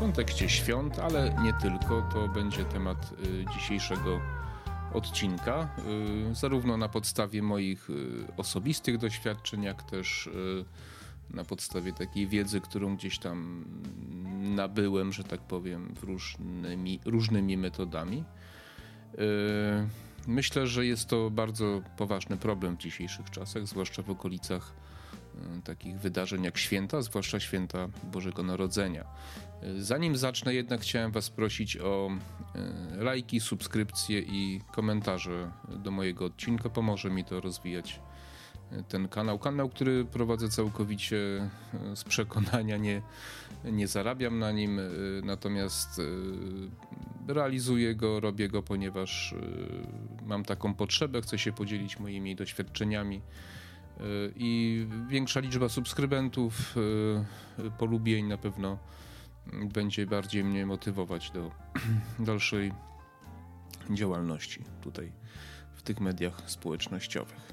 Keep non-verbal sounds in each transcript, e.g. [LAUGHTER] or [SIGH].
kontekście świąt, ale nie tylko. To będzie temat y, dzisiejszego odcinka, y, zarówno na podstawie moich osobistych doświadczeń, jak też na podstawie takiej wiedzy, którą gdzieś tam nabyłem, że tak powiem, różnymi, różnymi metodami. Myślę, że jest to bardzo poważny problem w dzisiejszych czasach, zwłaszcza w okolicach takich wydarzeń jak święta, zwłaszcza święta Bożego Narodzenia. E, zanim zacznę, jednak chciałem Was prosić o e, lajki, subskrypcje i komentarze do mojego odcinka. Pomoże mi to rozwijać ten kanał. Kanał, który prowadzę całkowicie z przekonania, nie, nie zarabiam na nim, natomiast realizuję go, robię go, ponieważ mam taką potrzebę, chcę się podzielić moimi doświadczeniami i większa liczba subskrybentów, e, polubień na pewno będzie bardziej mnie motywować do [CLEARS THROAT] dalszej działalności tutaj w tych mediach społecznościowych.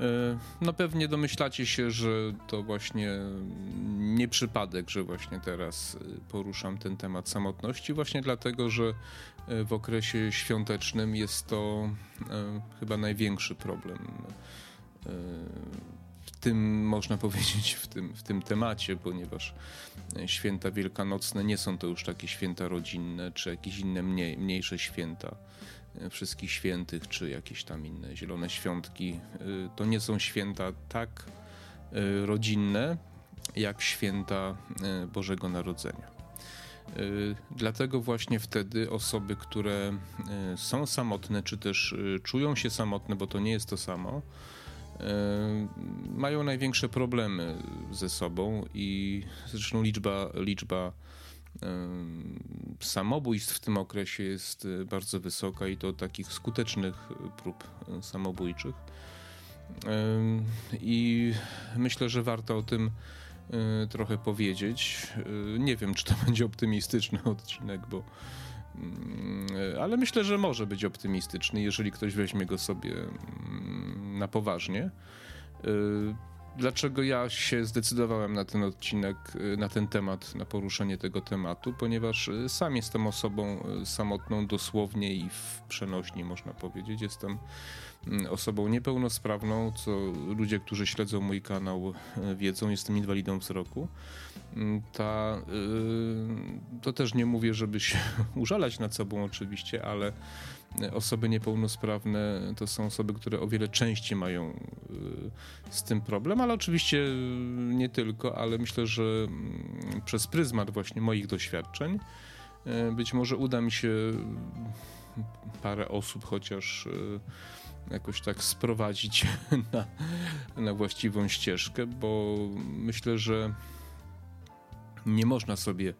E, no pewnie domyślacie się, że to właśnie nie przypadek, że właśnie teraz poruszam ten temat samotności, właśnie dlatego, że w okresie świątecznym jest to e, chyba największy problem tym, można powiedzieć, w tym, w tym temacie, ponieważ święta wielkanocne nie są to już takie święta rodzinne, czy jakieś inne mniej, mniejsze święta wszystkich świętych, czy jakieś tam inne zielone świątki. To nie są święta tak e, rodzinne, jak święta e, Bożego Narodzenia. E, dlatego właśnie wtedy osoby, które są samotne, czy też czują się samotne, bo to nie jest to samo, E, mają największe problemy ze sobą i zresztą liczba, liczba e, samobójstw w tym okresie jest bardzo wysoka i to takich skutecznych prób samobójczych. E, I myślę, że warto o tym trochę powiedzieć. Nie wiem, czy to [LAUGHS] będzie optymistyczny odcinek, bo ale myślę, że może być optymistyczny, jeżeli ktoś weźmie go sobie mm, na poważnie. Y, dlaczego ja się zdecydowałem na ten odcinek, y, na ten temat, na poruszenie tego tematu? Ponieważ y, sam jestem osobą samotną dosłownie i w przenośni, można powiedzieć. Jestem Mm, osobą niepełnosprawną, co ludzie, którzy śledzą mój kanał wiedzą, jestem inwalidą wzroku. Mm, ta, y, to też nie mówię, żeby się [LAUGHS] użalać nad sobą oczywiście, ale osoby niepełnosprawne to są osoby, które o wiele częściej mają y, z tym problem, ale oczywiście nie tylko, ale myślę, że mm, przez pryzmat właśnie moich doświadczeń e, być może uda mi się parę osób chociaż y, jakoś tak sprowadzić [LAUGHS] na, na właściwą ścieżkę, bo myślę, że nie można sobie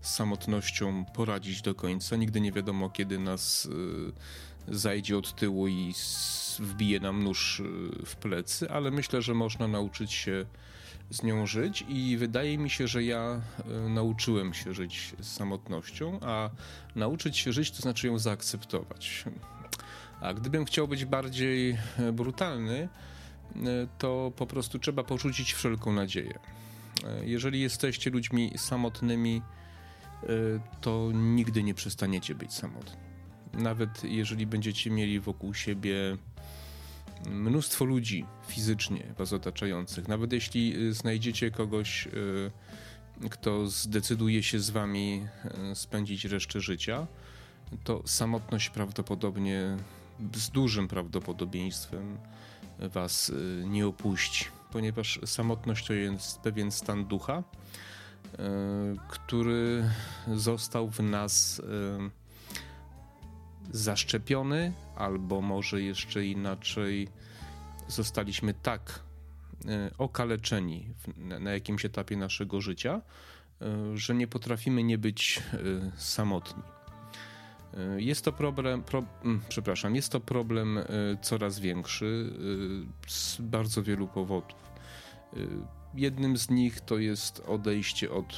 z samotnością poradzić do końca. Nigdy nie wiadomo, kiedy nas y, zajdzie od tyłu i wbije nam nóż y, w plecy, ale myślę, że można nauczyć się z nią żyć i wydaje mi się, że ja y, nauczyłem się żyć z samotnością, a nauczyć się żyć to znaczy ją zaakceptować. A gdybym chciał być bardziej brutalny, to po prostu trzeba porzucić wszelką nadzieję. E, jeżeli jesteście ludźmi samotnymi, to nigdy nie przestaniecie być samotni. Nawet jeżeli będziecie mieli wokół siebie mnóstwo ludzi fizycznie was otaczających, nawet jeśli znajdziecie kogoś, kto zdecyduje się z wami spędzić resztę życia, to samotność prawdopodobnie z dużym prawdopodobieństwem was nie opuści, ponieważ samotność to jest pewien stan ducha, y, który został w nas y, zaszczepiony, albo może jeszcze inaczej, zostaliśmy tak okaleczeni na jakimś etapie naszego życia, że nie potrafimy nie być samotni. E, jest to problem, pro, mm, przepraszam, jest to problem e, coraz większy e, z bardzo wielu powodów. Jednym z nich to jest odejście od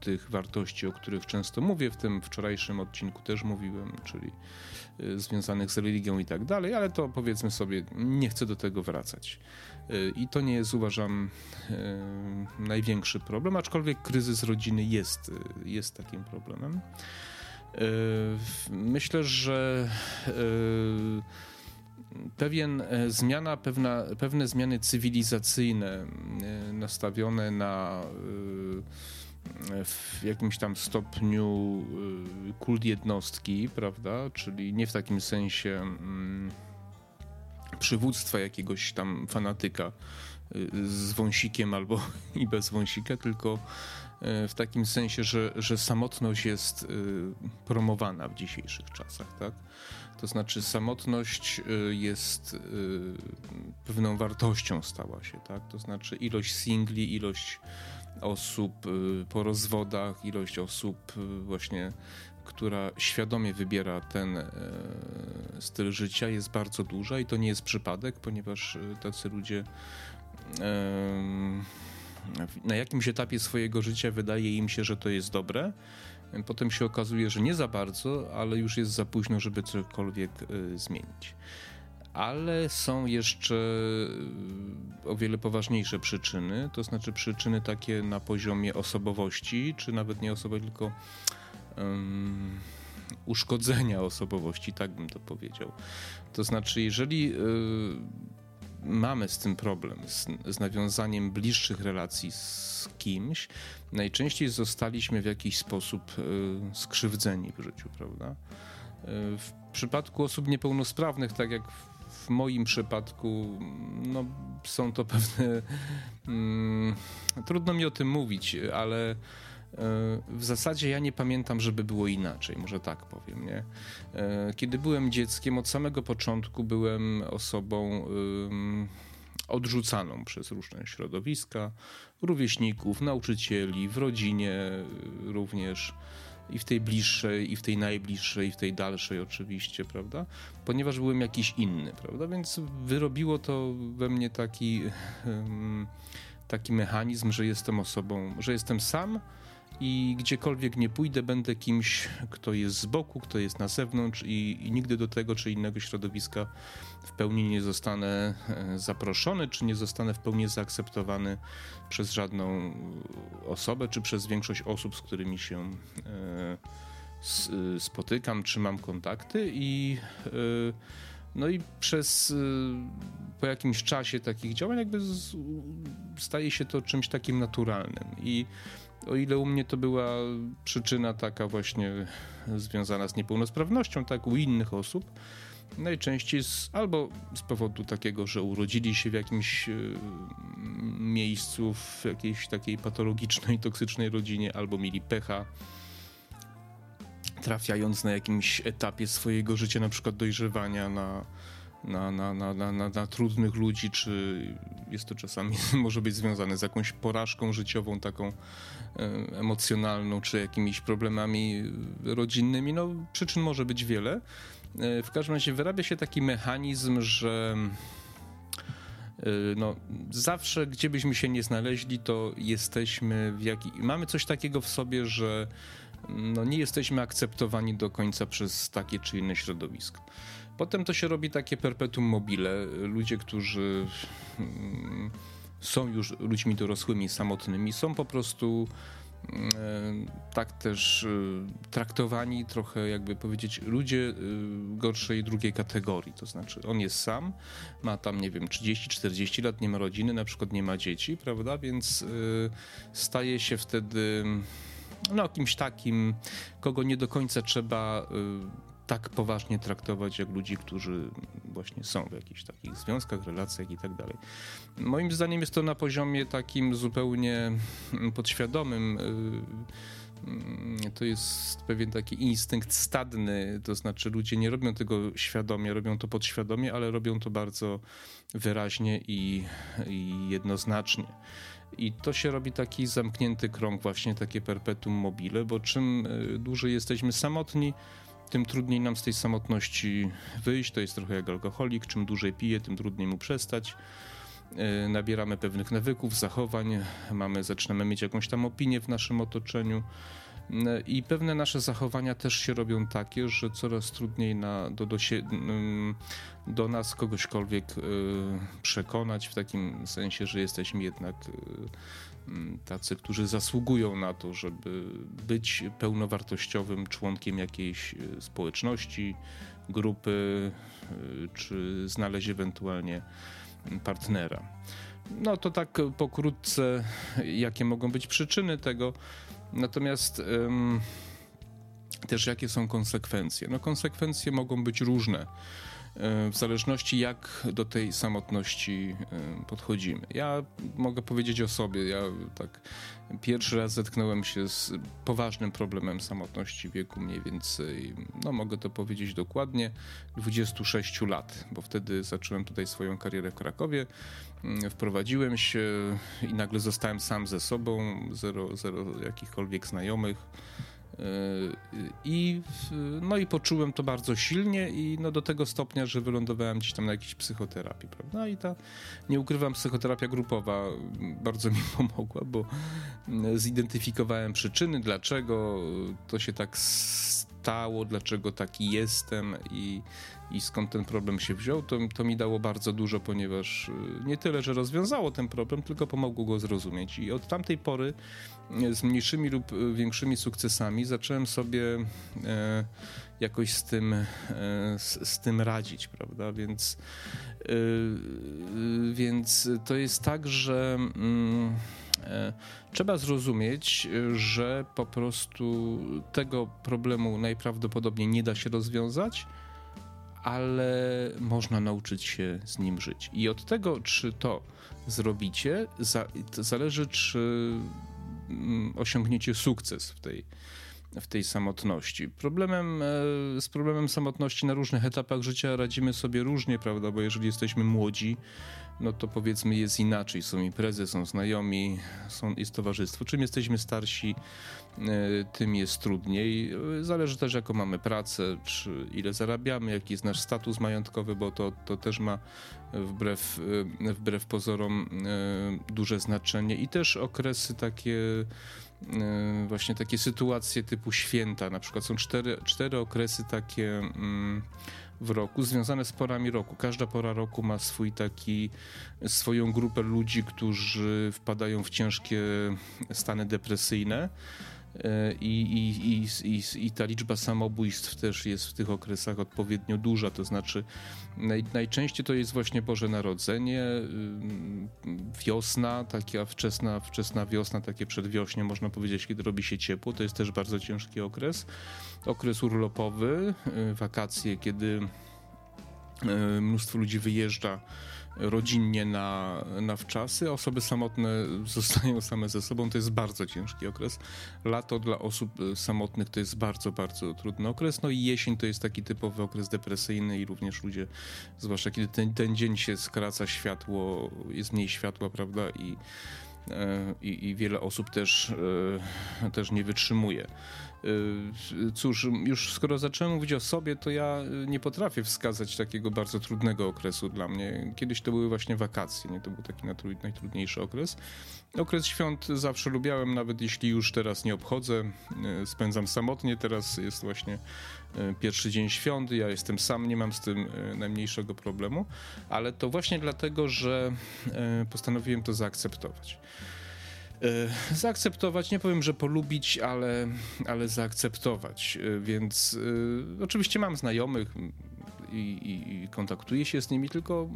tych wartości, o których często mówię, w tym wczorajszym odcinku też mówiłem, czyli związanych z religią i tak dalej, ale to powiedzmy sobie, nie chcę do tego wracać. I to nie jest, uważam, największy problem, aczkolwiek kryzys rodziny jest, jest takim problemem. Myślę, że pewien e, zmiana, pewna, pewne zmiany cywilizacyjne e, nastawione na e, w jakimś tam stopniu kult jednostki, prawda? Czyli nie w takim sensie mm, przywództwa jakiegoś tam fanatyka z wąsikiem albo [LAUGHS] i bez wąsika, tylko w takim sensie, że, że samotność jest promowana w dzisiejszych czasach, tak? To znaczy samotność y, jest y, pewną wartością stała się, tak? To znaczy ilość singli, ilość osób y, po rozwodach, ilość osób właśnie, która świadomie wybiera ten styl życia jest bardzo duża i to nie jest przypadek, ponieważ tacy ludzie na jakimś etapie swojego życia wydaje im się, że to jest dobre, Potem się okazuje, że nie za bardzo, ale już jest za późno, żeby cokolwiek y, zmienić. Ale są jeszcze o wiele poważniejsze przyczyny, to znaczy przyczyny takie na poziomie osobowości, czy nawet nie osobowości, tylko um, uszkodzenia osobowości, tak bym to powiedział. To znaczy, jeżeli y, mamy z tym problem, z, z, nawiązaniem bliższych relacji z kimś, najczęściej zostaliśmy w jakiś sposób y, skrzywdzeni w życiu, prawda? Y, w przypadku osób niepełnosprawnych, tak jak w moim przypadku, no, są to pewne. Mm, trudno mi o tym mówić, ale w zasadzie ja nie pamiętam, żeby było inaczej, może tak powiem, nie? E, kiedy byłem dzieckiem, od samego początku byłem osobą odrzucaną przez różne środowiska, rówieśników, nauczycieli, w rodzinie również i w tej bliższej, i w tej najbliższej, i w tej dalszej oczywiście, prawda? Ponieważ byłem jakiś inny, prawda? Więc wyrobiło to we mnie taki, taki mechanizm, że jestem osobą, że jestem sam, i gdziekolwiek nie pójdę, będę kimś, kto jest z boku, kto jest na zewnątrz i, i, nigdy do tego czy innego środowiska w pełni nie zostanę e, zaproszony, czy nie zostanę w pełni zaakceptowany przez żadną osobę, czy przez większość osób, z którymi się e, spotykam, czy mam kontakty i e, no i przez po jakimś czasie takich działań jakby staje się to czymś takim naturalnym. I o ile u mnie to była przyczyna taka właśnie związana z niepełnosprawnością, tak u innych osób najczęściej z, albo z powodu takiego, że urodzili się w jakimś y, miejscu, w jakiejś takiej patologicznej, toksycznej rodzinie, albo mieli pecha, trafiając na jakimś etapie swojego życia, na przykład dojrzewania na na, na, na, na, na, trudnych ludzi, czy jest to czasami [LAUGHS] może być związane z jakąś porażką życiową, taką e, emocjonalną, czy jakimiś problemami rodzinnymi. No, przyczyn może być wiele. E, w każdym razie wyrabia się taki mechanizm, że e, no, zawsze, gdzie byśmy się nie znaleźli, to jesteśmy w jaki... Mamy coś takiego w sobie, że no, nie jesteśmy akceptowani do końca przez takie czy inne środowisko. Potem to się robi takie perpetuum mobile. Ludzie, którzy mm, są już ludźmi dorosłymi, samotnymi, są po prostu mm, tak też y, traktowani trochę, jakby powiedzieć, ludzie y, gorszej drugiej kategorii. To znaczy, on jest sam, ma tam, nie wiem, 30-40 lat, nie ma rodziny, na przykład nie ma dzieci, prawda? Więc staje się wtedy no, kimś takim, kogo nie do końca trzeba tak poważnie traktować jak ludzi, którzy właśnie są w jakichś takich związkach, relacjach i tak dalej. Moim zdaniem jest to na poziomie takim zupełnie podświadomym. To jest pewien taki instynkt stadny, to znaczy ludzie nie robią tego świadomie, robią to podświadomie, ale robią to bardzo wyraźnie i, i jednoznacznie. I to się robi taki zamknięty krąg, właśnie takie perpetuum mobile, bo czym y, dłużej jesteśmy samotni, tym trudniej nam z tej samotności wyjść. To jest trochę jak alkoholik. Czym dłużej pije, tym trudniej mu przestać. nabieramy pewnych nawyków, zachowań, mamy, zaczynamy mieć jakąś tam opinię w naszym otoczeniu. I pewne nasze zachowania też się robią takie, że coraz trudniej na, do, do, się, mm, do nas kogośkolwiek y, przekonać, w takim sensie, że jesteśmy jednak tacy, którzy zasługują na to, żeby być pełnowartościowym członkiem jakiejś y, społeczności, grupy, czy znaleźć ewentualnie partnera. No to tak pokrótce, jakie mogą być przyczyny tego. Natomiast też jakie są konsekwencje? No konsekwencje mogą być różne w zależności jak do tej samotności y, podchodzimy. Ja mogę powiedzieć o sobie, ja tak pierwszy raz zetknąłem się z poważnym problemem samotności w wieku mniej więcej, no mogę to powiedzieć dokładnie, 26 lat, bo wtedy zacząłem tutaj swoją karierę w Krakowie, mm, wprowadziłem się i nagle zostałem sam ze sobą, zero, zero jakichkolwiek znajomych i, no i poczułem to bardzo silnie i no do tego stopnia, że wylądowałem gdzieś tam na jakiejś psychoterapii, prawda? I ta, nie ukrywam, psychoterapia grupowa bardzo [LAUGHS] mi pomogła, bo zidentyfikowałem przyczyny, dlaczego to się tak stało, dlaczego taki jestem i, i skąd ten problem się wziął, to, to mi dało bardzo dużo, ponieważ y, nie tyle, że rozwiązało ten problem, tylko pomogło go zrozumieć. I od tamtej pory y, z mniejszymi lub y, większymi sukcesami zacząłem sobie e, jakoś z tym, e, z, z, tym radzić, prawda? Więc, więc to jest tak, że. Mm, e, trzeba zrozumieć, że po prostu tego problemu najprawdopodobniej nie da się rozwiązać, ale można nauczyć się z nim żyć. I od tego, czy to zrobicie, za, zależy, czy mm, osiągniecie sukces w tej, w tej samotności. Problemem, e, z problemem samotności na różnych etapach życia radzimy sobie różnie, prawda? Bo jeżeli jesteśmy młodzi, no to powiedzmy jest inaczej. Są imprezy, są znajomi, są, jest towarzystwo. Czym jesteśmy starsi, e, tym jest trudniej. Zależy też, jaką mamy pracę, czy ile zarabiamy, jaki jest nasz status majątkowy, bo to, to też ma wbrew, e, wbrew pozorom duże znaczenie. I też okresy takie właśnie takie sytuacje typu święta. Na przykład są cztery, cztery okresy takie mm, w roku, związane z porami roku. Każda pora roku ma swój taki, swoją grupę ludzi, którzy wpadają w ciężkie stany depresyjne. I, i, i, i, ta liczba samobójstw też jest w tych okresach odpowiednio duża, to znaczy naj, najczęściej to jest właśnie Boże Narodzenie, wiosna, taka wczesna, wczesna wiosna, takie przedwiośnie, można powiedzieć, kiedy robi się ciepło, to jest też bardzo ciężki okres. Okres urlopowy, y, wakacje, kiedy y, mnóstwo ludzi wyjeżdża rodzinnie na, na wczasy. Osoby samotne [LAUGHS] zostają same ze sobą. To jest bardzo ciężki okres. Lato dla osób e, samotnych to jest bardzo, bardzo trudny okres. No i jesień to jest taki typowy okres depresyjny i również ludzie, zwłaszcza kiedy ten, ten dzień się skraca, światło, jest mniej światła, prawda? I, e, i, i wiele osób też, e, też nie wytrzymuje. Y, cóż, już skoro zacząłem mówić o sobie, to ja y, nie potrafię wskazać takiego bardzo trudnego okresu dla mnie. Kiedyś to były właśnie wakacje, nie? To był taki najtrudniejszy okres. Okres świąt zawsze lubiałem, nawet jeśli już teraz nie obchodzę, y, spędzam samotnie. Teraz jest właśnie pierwszy dzień świąt, ja jestem sam, nie mam z tym najmniejszego problemu, ale to właśnie dlatego, że postanowiłem to zaakceptować. E, zaakceptować, nie powiem, że polubić, ale, ale zaakceptować. E, więc y, oczywiście mam znajomych i, i, i, kontaktuję się z nimi, tylko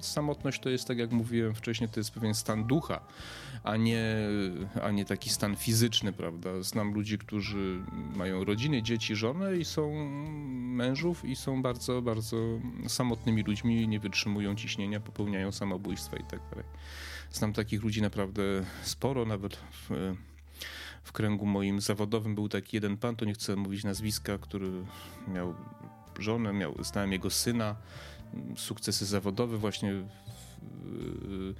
samotność to jest, tak jak mówiłem wcześniej, to jest pewien stan ducha, a nie, a nie taki stan fizyczny, prawda? Znam ludzi, którzy mają rodziny, dzieci, żonę i są mężów i są bardzo, bardzo samotnymi ludźmi, nie wytrzymują ciśnienia, popełniają samobójstwa i tak dalej. Znam takich ludzi naprawdę sporo, nawet w, w kręgu moim zawodowym był taki jeden pan, to nie chcę mówić nazwiska, który miał żonę, miał, znałem jego syna, sukcesy zawodowe właśnie w,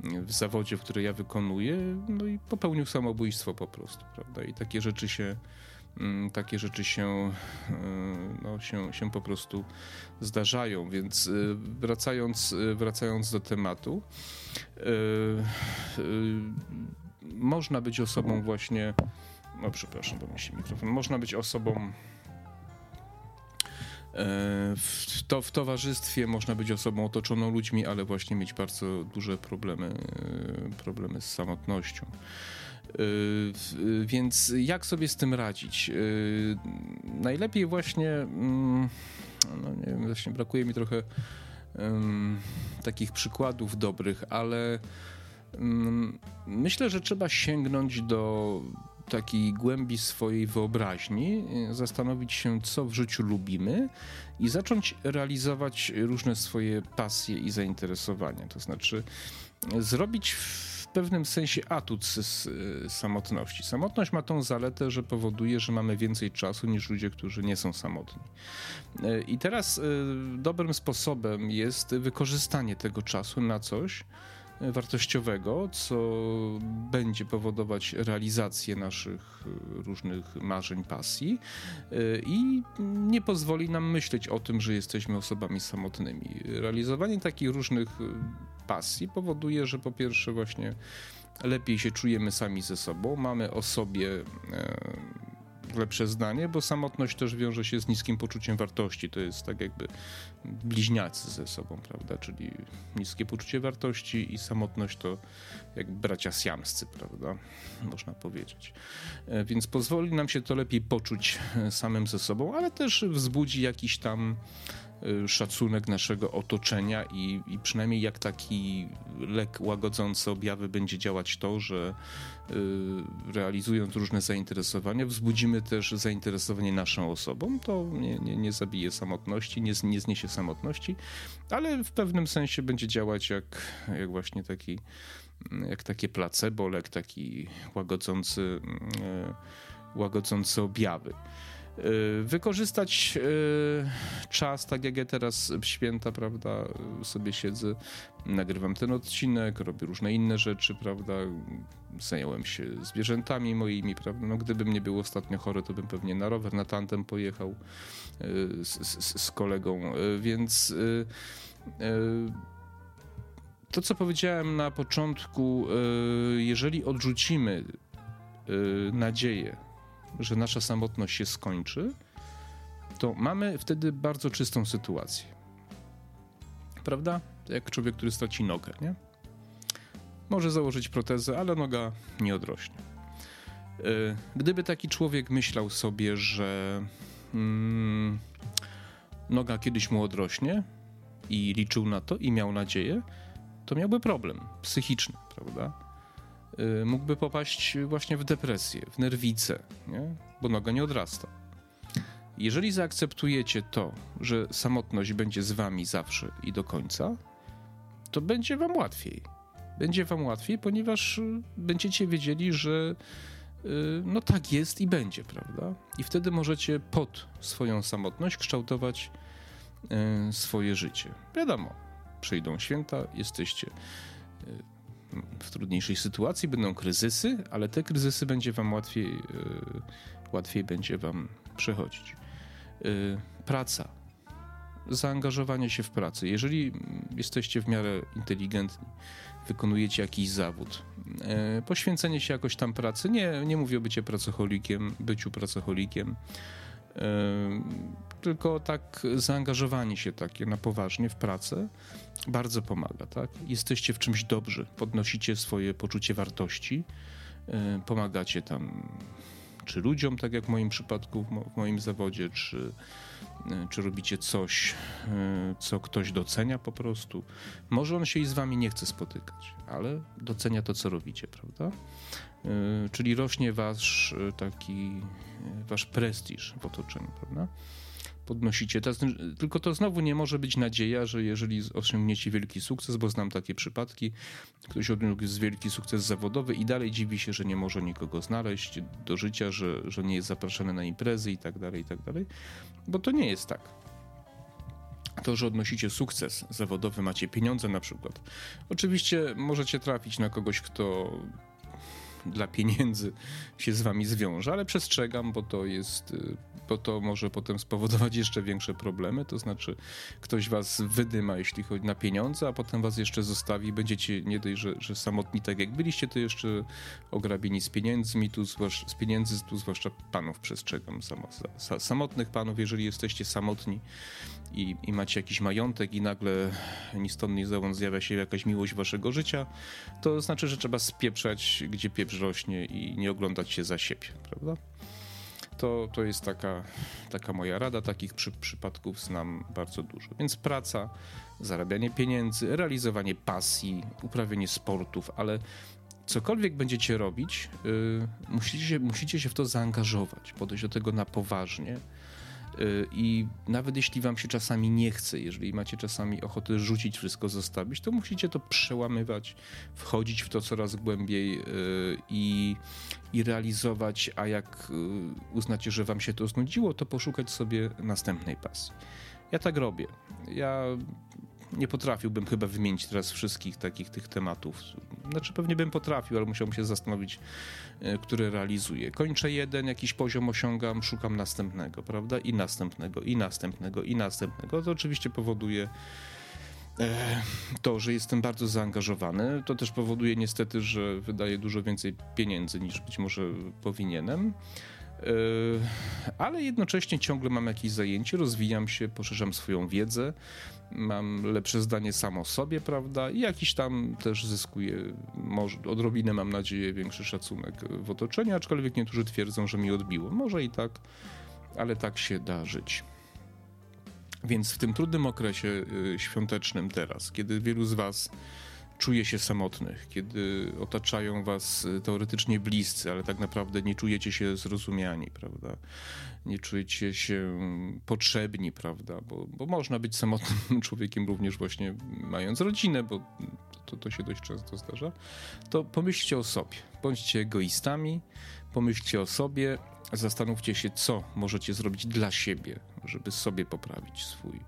w, zawodzie, w którym ja wykonuję, no i popełnił samobójstwo po prostu, prawda? I takie rzeczy się takie rzeczy się, no, się, się po prostu zdarzają. Więc wracając, wracając do tematu, można być osobą właśnie, no przepraszam, bo mi się mikrofon, można być osobą w, to, w towarzystwie można być osobą otoczoną ludźmi, ale właśnie mieć bardzo duże problemy, e, problemy z samotnością. E, więc jak sobie z tym radzić? E, najlepiej właśnie, mm, no nie wiem, właśnie brakuje mi trochę takich przykładów dobrych, ale myślę, że trzeba sięgnąć do takiej głębi swojej wyobraźni, zastanowić się, co w życiu lubimy i zacząć realizować różne swoje pasje i zainteresowania. To znaczy, zrobić pewnym sensie atut z, e, samotności. Samotność ma tą zaletę, że powoduje, że mamy więcej czasu niż ludzie, którzy nie są samotni. E, I teraz dobrym sposobem jest wykorzystanie tego czasu na coś, wartościowego, co będzie powodować realizację naszych e, różnych marzeń, pasji e, i nie pozwoli nam myśleć o tym, że jesteśmy osobami samotnymi. Realizowanie takich różnych e, pasji powoduje, że po pierwsze właśnie lepiej się czujemy sami ze sobą, mamy o sobie lepsze zdanie, bo samotność też wiąże się z niskim poczuciem wartości. To jest tak jakby bliźniacy ze sobą, prawda? Czyli niskie poczucie wartości i samotność to jak bracia siamscy, prawda? Można powiedzieć. E, więc pozwoli nam się to lepiej poczuć e, samym ze sobą, ale też wzbudzi jakiś tam szacunek naszego otoczenia i, i przynajmniej jak taki lek łagodzący objawy będzie działać to, że y, realizując różne zainteresowania, wzbudzimy też zainteresowanie naszą osobą. To nie, nie, nie zabije samotności, nie, nie zniesie samotności, ale w pewnym sensie będzie działać jak, jak właśnie taki jak takie placebo, lek taki łagodzący, y, łagodzący objawy. Y, wykorzystać y, czas, tak jak ja teraz święta, prawda, sobie siedzę, nagrywam ten odcinek, robię różne inne rzeczy, prawda, zająłem się zwierzętami moimi, prawda, no gdybym nie był ostatnio chory, to bym pewnie na rower, na tandem pojechał y, z, z, z kolegą, więc to, co powiedziałem na początku, jeżeli odrzucimy nadzieję że nasza samotność się skończy, to mamy wtedy bardzo czystą sytuację. Prawda? Jak człowiek, który straci nogę, nie? Może założyć protezę, ale noga nie odrośnie. Y, gdyby taki człowiek myślał sobie, że mm, noga kiedyś mu odrośnie i liczył na to i miał nadzieję, to miałby problem psychiczny, prawda? Y, mógłby popaść właśnie w depresję, w nerwicę, nie? bo noga nie odrasta. Jeżeli zaakceptujecie to, że samotność będzie z wami zawsze i do końca, to będzie wam łatwiej. Będzie wam łatwiej, ponieważ y, będziecie wiedzieli, że y, no tak jest i będzie, prawda? I wtedy możecie pod swoją samotność kształtować swoje życie. Wiadomo, przyjdą święta, jesteście w trudniejszej sytuacji, będą kryzysy, ale te kryzysy będzie wam łatwiej, yy, łatwiej będzie wam przechodzić. Yy, praca. Zaangażowanie się w pracę. Jeżeli jesteście w miarę inteligentni, wykonujecie jakiś zawód, yy, poświęcenie się jakoś tam pracy, nie, nie mówię o bycie pracocholikiem, byciu pracocholikiem, tylko tak zaangażowanie się takie na poważnie w pracę bardzo pomaga, tak? Jesteście w czymś dobrzy, podnosicie swoje poczucie wartości, pomagacie tam czy ludziom, tak jak w moim przypadku, w moim zawodzie, czy, czy robicie coś, co ktoś docenia po prostu. Może on się i z wami nie chce spotykać, ale docenia to, co robicie, prawda? Czyli rośnie wasz taki, wasz prestiż w otoczeniu, prawda? Podnosicie. Tylko to znowu nie może być nadzieja, że jeżeli osiągniecie wielki sukces, bo znam takie przypadki, ktoś odniósł wielki sukces zawodowy i dalej dziwi się, że nie może nikogo znaleźć do życia, że, że nie jest zapraszany na imprezy i tak dalej, i tak dalej, bo to nie jest tak to, że odnosicie sukces zawodowy, macie pieniądze na przykład. Oczywiście możecie trafić na kogoś, kto dla pieniędzy się z wami zwiąże, ale przestrzegam, bo to jest, y, bo to może potem spowodować jeszcze większe problemy, to znaczy ktoś was wydyma, jeśli chodzi na pieniądze, a potem was jeszcze zostawi, będziecie nie dość, że, że samotni tak jak byliście, to jeszcze ograbieni z pieniędzmi, tu zwłaszcza, z pieniędzy, tu zwłaszcza panów przestrzegam, samotnych panów, jeżeli jesteście samotni, i, i macie jakiś majątek i nagle ni stąd ni zjawia się jakaś miłość waszego życia, to znaczy, że trzeba spieprzać, gdzie pieprz rośnie i nie oglądać się za siebie, prawda? To, to jest taka, taka moja rada. Takich przy, przypadków znam bardzo dużo. Więc praca, zarabianie pieniędzy, realizowanie pasji, uprawianie sportów, ale cokolwiek będziecie robić, yy, musicie, musicie się w to zaangażować, podejść do tego na poważnie I nawet jeśli wam się czasami nie chce, jeżeli macie czasami ochotę rzucić wszystko, zostawić, to musicie to przełamywać, wchodzić w to coraz głębiej y, i, i realizować, a jak y, uznacie, że wam się to znudziło, to poszukać sobie następnej pasji. Ja tak robię. Ja nie potrafiłbym chyba wymienić teraz wszystkich takich tych tematów. Znaczy pewnie bym potrafił, ale musiałbym się zastanowić, e, który realizuję. Kończę jeden, jakiś poziom osiągam, szukam następnego, prawda? I następnego, i następnego, i następnego. To oczywiście powoduje e, to, że jestem bardzo zaangażowany. To też powoduje niestety, że wydaję dużo więcej pieniędzy niż być może powinienem. Yy, ale jednocześnie ciągle mam jakieś zajęcie, rozwijam się, poszerzam swoją wiedzę, mam lepsze zdanie samo sobie, prawda? I jakiś tam też zyskuję, może odrobinę mam nadzieję, większy szacunek w otoczeniu, aczkolwiek niektórzy twierdzą, że mi odbiło. Może i tak, ale tak się da żyć. Więc w tym trudnym okresie yy, świątecznym teraz, kiedy wielu z Was czuje się samotnych, kiedy otaczają was y, teoretycznie bliscy, ale tak naprawdę nie czujecie się zrozumiani, prawda? Nie czujecie się potrzebni, prawda? Bo, bo można być samotnym [LAUGHS] człowiekiem również właśnie mając rodzinę, bo to, to się dość często zdarza. To pomyślcie o sobie. Bądźcie egoistami, pomyślcie o sobie, zastanówcie się, co możecie zrobić dla siebie, żeby sobie poprawić swój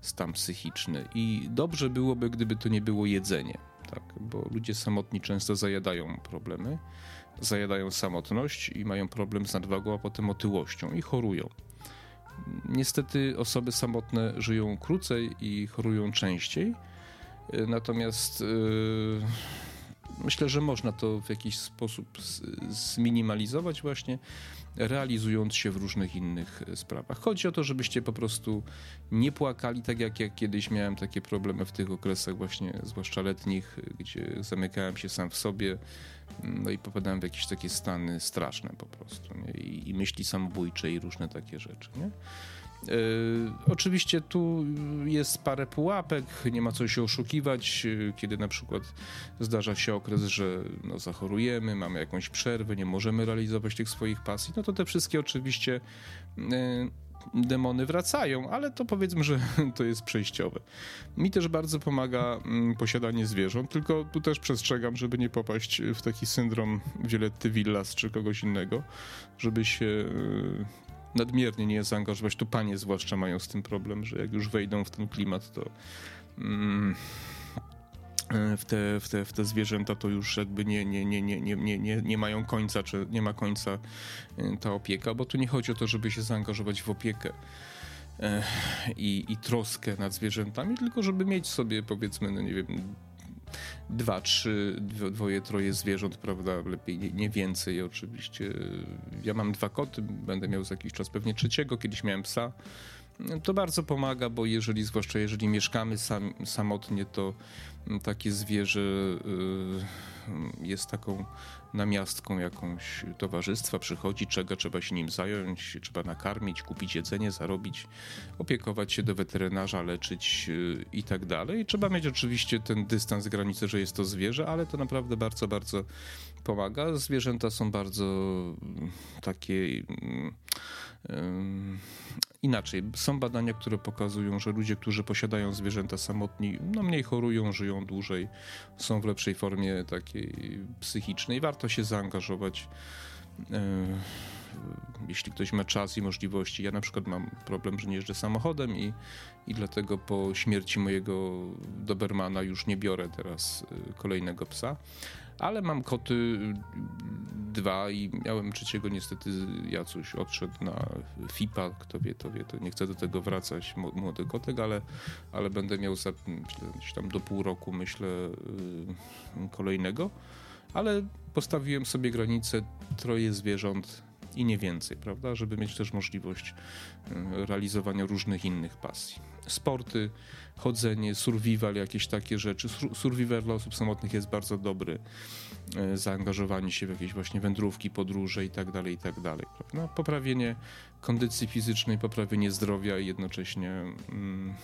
stan psychiczny. I dobrze byłoby, gdyby to nie było jedzenie tak, bo ludzie samotni często zajadają problemy, zajadają samotność i mają problem z nadwagą, a potem otyłością i chorują. Niestety osoby samotne żyją krócej i chorują częściej, natomiast yy, myślę, że można to w jakiś sposób zminimalizować właśnie realizując się w różnych innych e, sprawach. Chodzi o to, żebyście po prostu nie płakali, tak jak ja kiedyś miałem takie problemy w tych okresach właśnie, zwłaszcza letnich, gdzie zamykałem się sam w sobie, no i popadałem w jakieś takie stany straszne po prostu, nie? I, I, myśli samobójcze i różne takie rzeczy, nie? E, oczywiście tu jest parę pułapek, nie ma co się oszukiwać, e, kiedy na przykład zdarza się okres, że no, zachorujemy, mamy jakąś przerwę, nie możemy realizować tych swoich pasji, no to te wszystkie oczywiście e, demony wracają, ale to powiedzmy, że [LAUGHS] to jest przejściowe. Mi też bardzo pomaga mm, posiadanie zwierząt, tylko tu też przestrzegam, żeby nie popaść w taki syndrom Violetty Villas czy kogoś innego, żeby się nadmiernie nie zaangażować. Tu panie zwłaszcza mają z tym problem, że jak już wejdą w ten klimat, to mm, w, te, w, te, w te zwierzęta to już jakby nie, nie, nie, nie, nie, nie, nie mają końca, czy nie ma końca y, ta opieka, bo tu nie chodzi o to, żeby się zaangażować w opiekę e, i, i troskę nad zwierzętami, tylko żeby mieć sobie powiedzmy, no nie wiem, dwa, trzy, dwoje, troje zwierząt, prawda, lepiej nie, nie, więcej oczywiście. Ja mam dwa koty, będę miał za jakiś czas pewnie trzeciego, kiedyś miałem psa. To bardzo pomaga, bo jeżeli, zwłaszcza jeżeli mieszkamy sam, samotnie, to takie zwierzę y, jest taką namiastką jakąś towarzystwa, przychodzi, czego trzeba się nim zająć, trzeba nakarmić, kupić jedzenie, zarobić, opiekować się do weterynarza, leczyć y, i tak dalej. Trzeba mieć oczywiście ten dystans, granicę, że jest to zwierzę, ale to naprawdę bardzo, bardzo pomaga. Zwierzęta są bardzo mm, takie mm, inaczej. Są badania, które pokazują, że ludzie, którzy posiadają zwierzęta samotni, no mniej chorują, żyją dłużej, są w lepszej formie takiej psychicznej. Warto się zaangażować jeśli ktoś ma czas i możliwości. Ja na przykład mam problem, że nie jeżdżę samochodem i, i dlatego po śmierci mojego Dobermana już nie biorę teraz kolejnego psa ale mam koty dwa i miałem trzeciego, niestety Jacuś odszedł na FIPA, kto wie, to wie, to nie chcę do tego wracać, młody kotek, ale, ale będę miał za, tam do pół roku, myślę, yy, kolejnego, ale postawiłem sobie granicę troje zwierząt i nie więcej, prawda, żeby mieć też możliwość yy, realizowania różnych innych pasji. Sporty, chodzenie, survival, jakieś takie rzeczy. Survival dla osób samotnych jest bardzo dobry. E, zaangażowanie się w jakieś właśnie wędrówki, podróże i tak dalej, i tak dalej. Poprawienie kondycji fizycznej, poprawienie zdrowia i jednocześnie mm,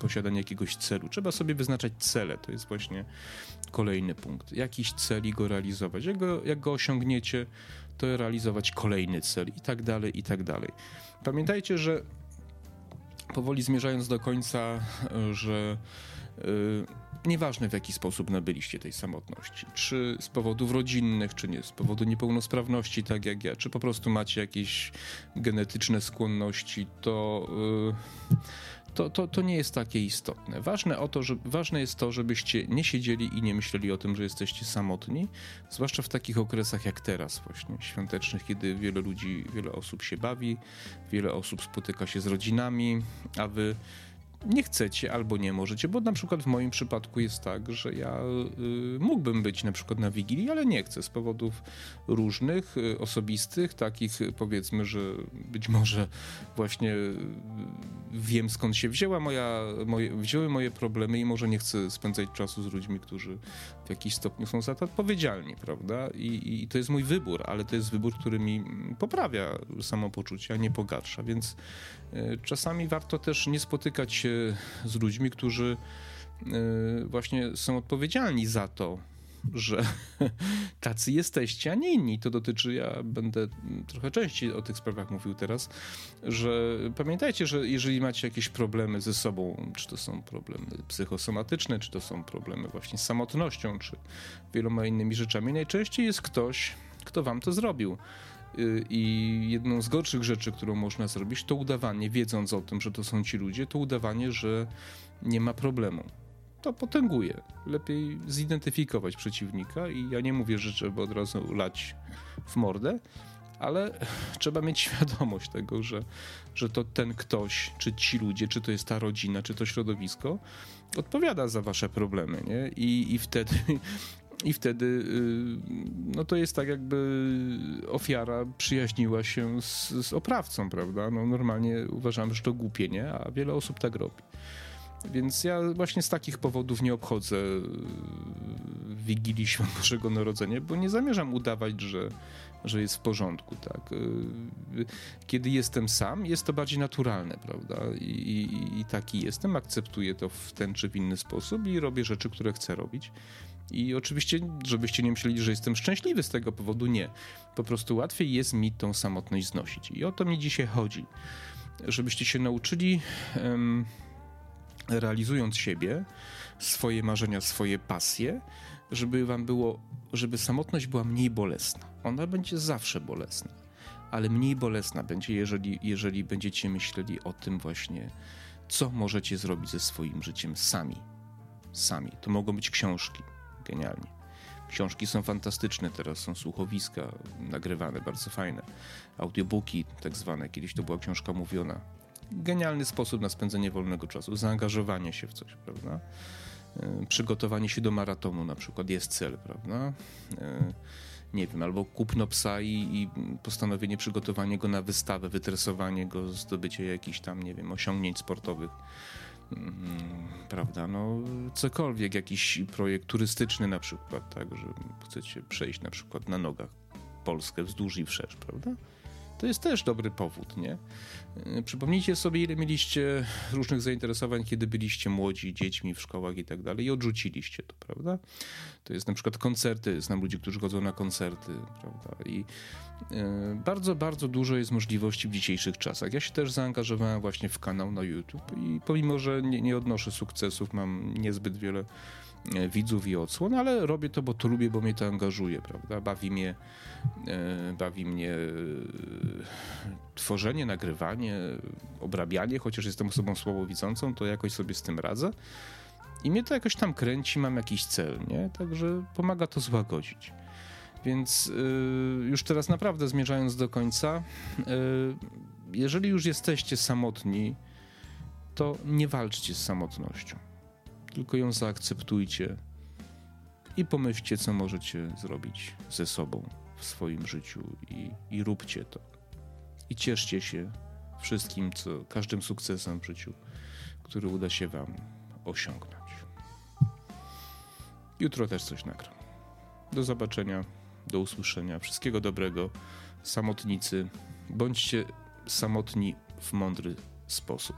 posiadanie jakiegoś celu. Trzeba sobie wyznaczać cele, to jest właśnie kolejny punkt. Jakiś cel i go realizować. Jak go, jak go osiągniecie, to realizować kolejny cel i tak dalej, i tak dalej. Pamiętajcie, że powoli zmierzając do końca, że yy, nieważne w jaki sposób nabyliście tej samotności, czy z powodów rodzinnych, czy nie, z powodu niepełnosprawności, tak jak ja, czy po prostu macie jakieś genetyczne skłonności, to. Yy, to, to, to nie jest takie istotne. Ważne, o to, że, ważne jest to, żebyście nie siedzieli i nie myśleli o tym, że jesteście samotni, zwłaszcza w takich okresach jak teraz właśnie, świątecznych, kiedy wiele ludzi, wiele osób się bawi, wiele osób spotyka się z rodzinami, a wy nie chcecie albo nie możecie, bo na przykład w moim przypadku jest tak, że ja y, mógłbym być na przykład na Wigilii, ale nie chcę z powodów różnych, y, osobistych, takich powiedzmy, że być może właśnie y, wiem skąd się wzięła moja, moje, wzięły moje problemy i może nie chcę spędzać czasu z ludźmi, którzy w jakiś stopniu są za to odpowiedzialni, prawda? I, I to jest mój wybór, ale to jest wybór, który mi poprawia samopoczucie, a nie pogarsza, więc y, czasami warto też nie spotykać się z ludźmi, którzy y, właśnie są odpowiedzialni za to, że [LAUGHS] tacy jesteście, a nie inni. To dotyczy, ja będę trochę częściej o tych sprawach mówił teraz, że pamiętajcie, że jeżeli macie jakieś problemy ze sobą, czy to są problemy psychosomatyczne, czy to są problemy właśnie z samotnością, czy wieloma innymi rzeczami, najczęściej jest ktoś, kto wam to zrobił. Y, I jedną z gorszych rzeczy, którą można zrobić, to udawanie, wiedząc o tym, że to są ci ludzie, to udawanie, że nie ma problemu. To potęguje. Lepiej zidentyfikować przeciwnika i ja nie mówię, że trzeba od razu lać w mordę, ale [LAUGHS] trzeba mieć świadomość tego, że, że to ten ktoś, czy ci ludzie, czy to jest ta rodzina, czy to środowisko, odpowiada za wasze problemy, nie? I, i wtedy i wtedy y, no to jest tak, jakby ofiara przyjaźniła się z, z oprawcą, prawda? No normalnie uważam, że to głupie, nie? A wiele osób tak robi. Więc ja właśnie z takich powodów nie obchodzę y, Wigilii Świąt Bożego Narodzenia, bo nie zamierzam udawać, że, że jest w porządku, tak. Y, kiedy jestem sam, jest to bardziej naturalne, prawda? I, i, I taki jestem, akceptuję to w ten czy w inny sposób i robię rzeczy, które chcę robić. I oczywiście, żebyście nie myśleli, że jestem szczęśliwy z tego powodu, nie. Po prostu łatwiej jest mi tą samotność znosić. I o to mi dzisiaj chodzi. Żebyście się nauczyli, um, realizując siebie, swoje marzenia, swoje pasje, żeby wam było, żeby samotność była mniej bolesna. Ona będzie zawsze bolesna, ale mniej bolesna będzie, jeżeli, jeżeli będziecie myśleli o tym właśnie, co możecie zrobić ze swoim życiem sami. Sami. To mogą być książki, genialnie. Książki są fantastyczne, teraz są słuchowiska nagrywane, bardzo fajne. Audiobooki tak zwane, kiedyś to była książka mówiona. Genialny sposób na spędzenie wolnego czasu, zaangażowanie się w coś, prawda? E, przygotowanie się do maratonu na przykład jest cel, prawda? E, nie wiem, albo kupno psa i, i postanowienie przygotowania go na wystawę, wytresowanie go, zdobycie jakichś tam, nie wiem, osiągnięć sportowych prawda, no cokolwiek, jakiś projekt turystyczny na przykład, tak, że chcecie przejść na przykład na nogach Polskę wzdłuż i wszerz, prawda? To jest też dobry powód, nie? E, przypomnijcie sobie, ile mieliście różnych zainteresowań, kiedy byliście młodzi, dziećmi w szkołach i tak dalej i odrzuciliście to, prawda? To jest na przykład koncerty, znam ludzi, którzy chodzą na koncerty, prawda? I e, bardzo, bardzo dużo jest możliwości w dzisiejszych czasach. Ja się też zaangażowałem właśnie w kanał na YouTube i pomimo, że nie, nie odnoszę sukcesów, mam niezbyt wiele widzów i odsłon, ale robię to, bo to lubię, bo mnie to angażuje, prawda? Bawi mnie, e, bawi mnie tworzenie, nagrywanie, obrabianie, chociaż jestem osobą słabowidzącą, to jakoś sobie z tym radzę. I mnie to jakoś tam kręci, mam jakiś cel, nie? Także pomaga to złagodzić. Więc już teraz naprawdę zmierzając do końca, jeżeli już jesteście samotni, to nie walczcie z samotnością, tylko ją zaakceptujcie i pomyślcie, co możecie zrobić ze sobą w swoim życiu i, i róbcie to. I cieszcie się wszystkim, co, każdym sukcesem w życiu, który uda się Wam osiągnąć. Jutro też coś nagram. Do zobaczenia, do usłyszenia. Wszystkiego dobrego. Samotnicy, bądźcie samotni w mądry sposób.